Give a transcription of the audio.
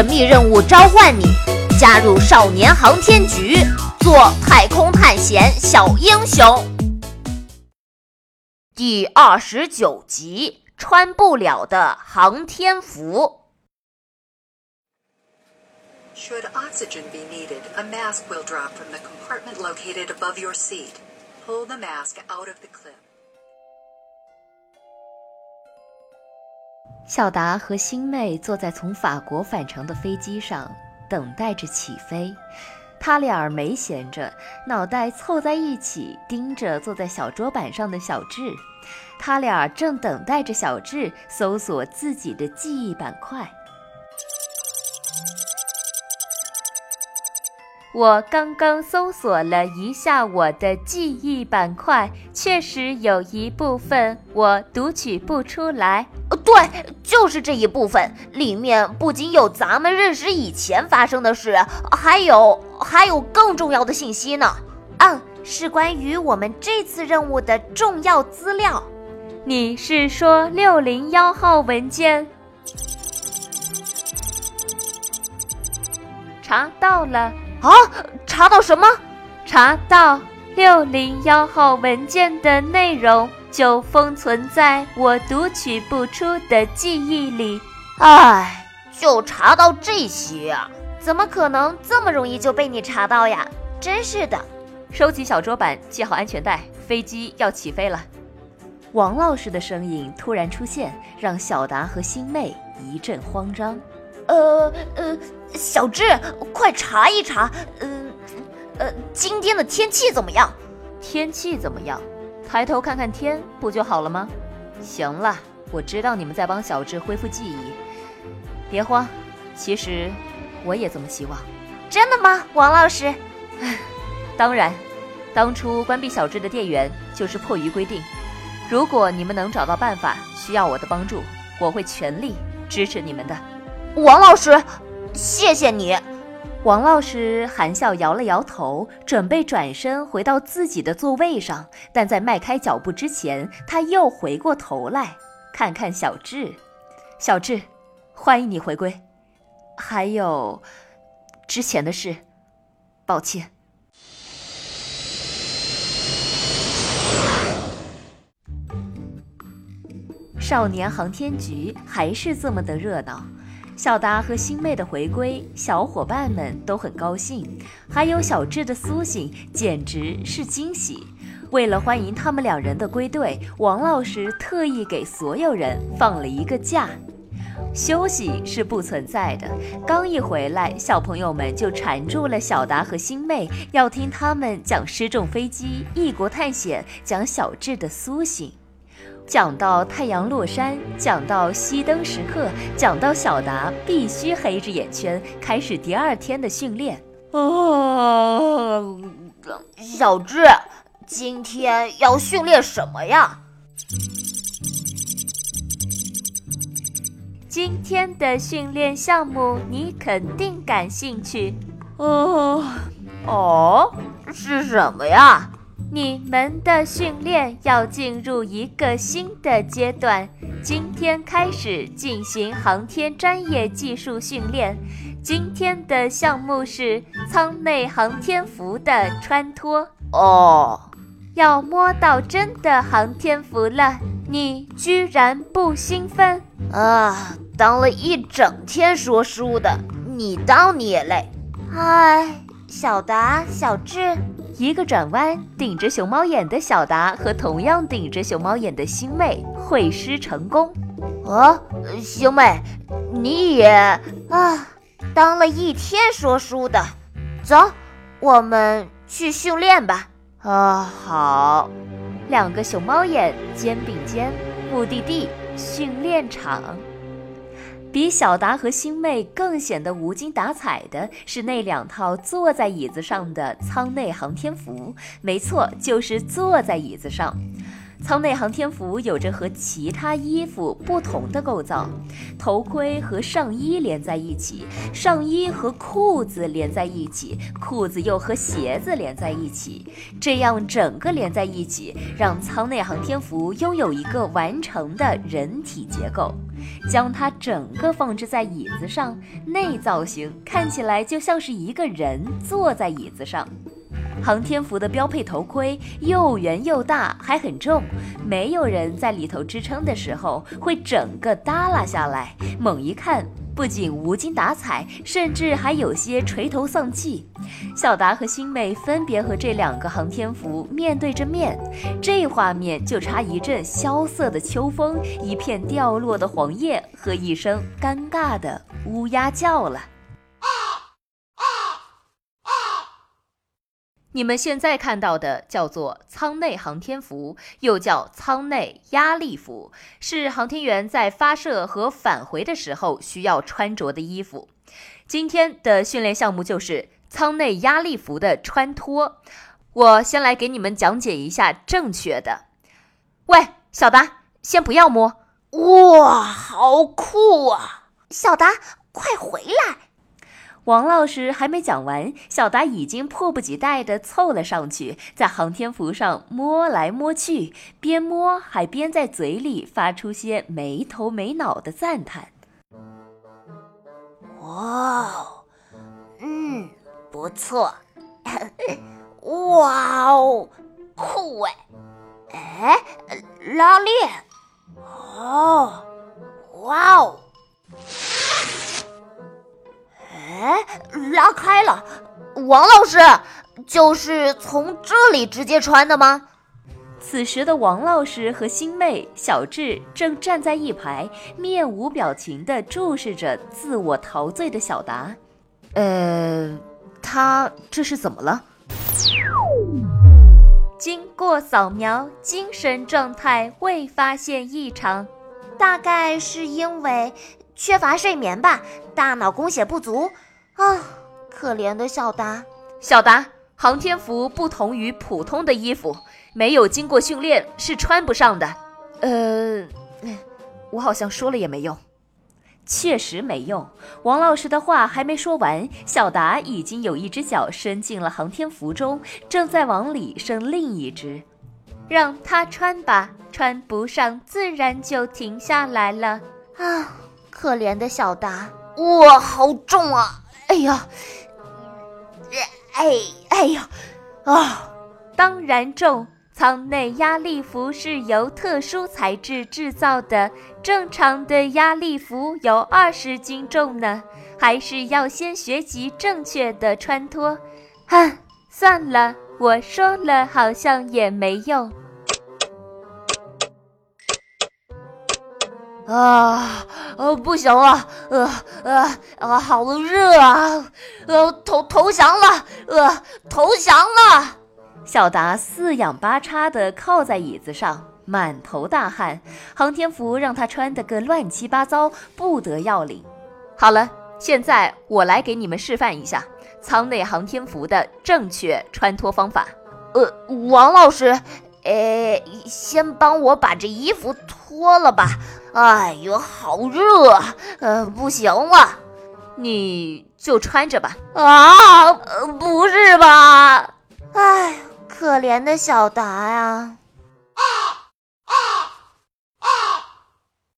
神秘任务召唤你，加入少年航天局，做太空探险小英雄。第二十九集：穿不了的航天服。Should oxygen be needed, a mask will drop from the compartment located above your seat. Pull the mask out of the clip. 小达和星妹坐在从法国返程的飞机上，等待着起飞。他俩没闲着，脑袋凑在一起，盯着坐在小桌板上的小智。他俩正等待着小智搜索自己的记忆板块。我刚刚搜索了一下我的记忆板块，确实有一部分我读取不出来。呃，对，就是这一部分，里面不仅有咱们认识以前发生的事，还有还有更重要的信息呢。嗯，是关于我们这次任务的重要资料。你是说六零幺号文件？查到了。啊！查到什么？查到六零幺号文件的内容就封存在我读取不出的记忆里。唉，就查到这些啊？怎么可能这么容易就被你查到呀？真是的！收起小桌板，系好安全带，飞机要起飞了。王老师的声音突然出现，让小达和星妹一阵慌张。呃呃。小智，快查一查，嗯，呃，今天的天气怎么样？天气怎么样？抬头看看天，不就好了吗？行了，我知道你们在帮小智恢复记忆，别慌。其实，我也这么希望。真的吗，王老师？当然，当初关闭小智的电源就是迫于规定。如果你们能找到办法，需要我的帮助，我会全力支持你们的。王老师。谢谢你，王老师含笑摇了摇头，准备转身回到自己的座位上。但在迈开脚步之前，他又回过头来看看小智。小智，欢迎你回归。还有之前的事，抱歉。少年航天局还是这么的热闹。小达和星妹的回归，小伙伴们都很高兴，还有小智的苏醒，简直是惊喜。为了欢迎他们两人的归队，王老师特意给所有人放了一个假，休息是不存在的。刚一回来，小朋友们就缠住了小达和星妹，要听他们讲失重飞机、异国探险，讲小智的苏醒。讲到太阳落山，讲到熄灯时刻，讲到小达必须黑着眼圈开始第二天的训练。啊，小智，今天要训练什么呀？今天的训练项目你肯定感兴趣。哦，哦，是什么呀？你们的训练要进入一个新的阶段，今天开始进行航天专业技术训练。今天的项目是舱内航天服的穿脱。哦，要摸到真的航天服了，你居然不兴奋啊！当了一整天说书的，你当你也累。唉，小达、小智。一个转弯，顶着熊猫眼的小达和同样顶着熊猫眼的星妹会师成功。啊，星妹，你也啊，当了一天说书的，走，我们去训练吧。啊，好。两个熊猫眼肩并肩，目的地训练场。比小达和星妹更显得无精打采的是那两套坐在椅子上的舱内航天服。没错，就是坐在椅子上。舱内航天服有着和其他衣服不同的构造，头盔和上衣连在一起，上衣和裤子连在一起，裤子又和鞋子连在一起，这样整个连在一起，让舱内航天服拥有一个完成的人体结构。将它整个放置在椅子上，内造型看起来就像是一个人坐在椅子上。航天服的标配头盔又圆又大，还很重。没有人在里头支撑的时候会整个耷拉下来。猛一看，不仅无精打采，甚至还有些垂头丧气。小达和星妹分别和这两个航天服面对着面，这画面就差一阵萧瑟的秋风，一片掉落的黄叶和一声尴尬的乌鸦叫了。你们现在看到的叫做舱内航天服，又叫舱内压力服，是航天员在发射和返回的时候需要穿着的衣服。今天的训练项目就是舱内压力服的穿脱。我先来给你们讲解一下正确的。喂，小达，先不要摸。哇，好酷啊！小达，快回来！王老师还没讲完，小达已经迫不及待地凑了上去，在航天服上摸来摸去，边摸还边在嘴里发出些没头没脑的赞叹。哇哦，嗯，不错。哇哦，酷哎！哎，拉链。哦，哇哦。哎，拉开了，王老师，就是从这里直接穿的吗？此时的王老师和新妹、小智正站在一排，面无表情地注视着自我陶醉的小达。呃，他这是怎么了？经过扫描，精神状态未发现异常，大概是因为缺乏睡眠吧，大脑供血不足。啊，可怜的小达！小达，航天服不同于普通的衣服，没有经过训练是穿不上的。呃，我好像说了也没用，确实没用。王老师的话还没说完，小达已经有一只脚伸进了航天服中，正在往里伸另一只。让他穿吧，穿不上自然就停下来了。啊，可怜的小达！哇，好重啊！哎呀，哎哎呀，啊！当然重。舱内压力服是由特殊材质制造的，正常的压力服有二十斤重呢。还是要先学习正确的穿脱。哼，算了，我说了好像也没用。啊，呃，不行了，呃呃啊，好热啊，呃，投投降了，呃，投降了。小达四仰八叉的靠在椅子上，满头大汗。航天服让他穿得个乱七八糟，不得要领。好了，现在我来给你们示范一下舱内航天服的正确穿脱方法。呃，王老师，呃，先帮我把这衣服脱了吧。哎呦，好热！呃，不行了，你就穿着吧。啊，不是吧？哎，可怜的小达呀！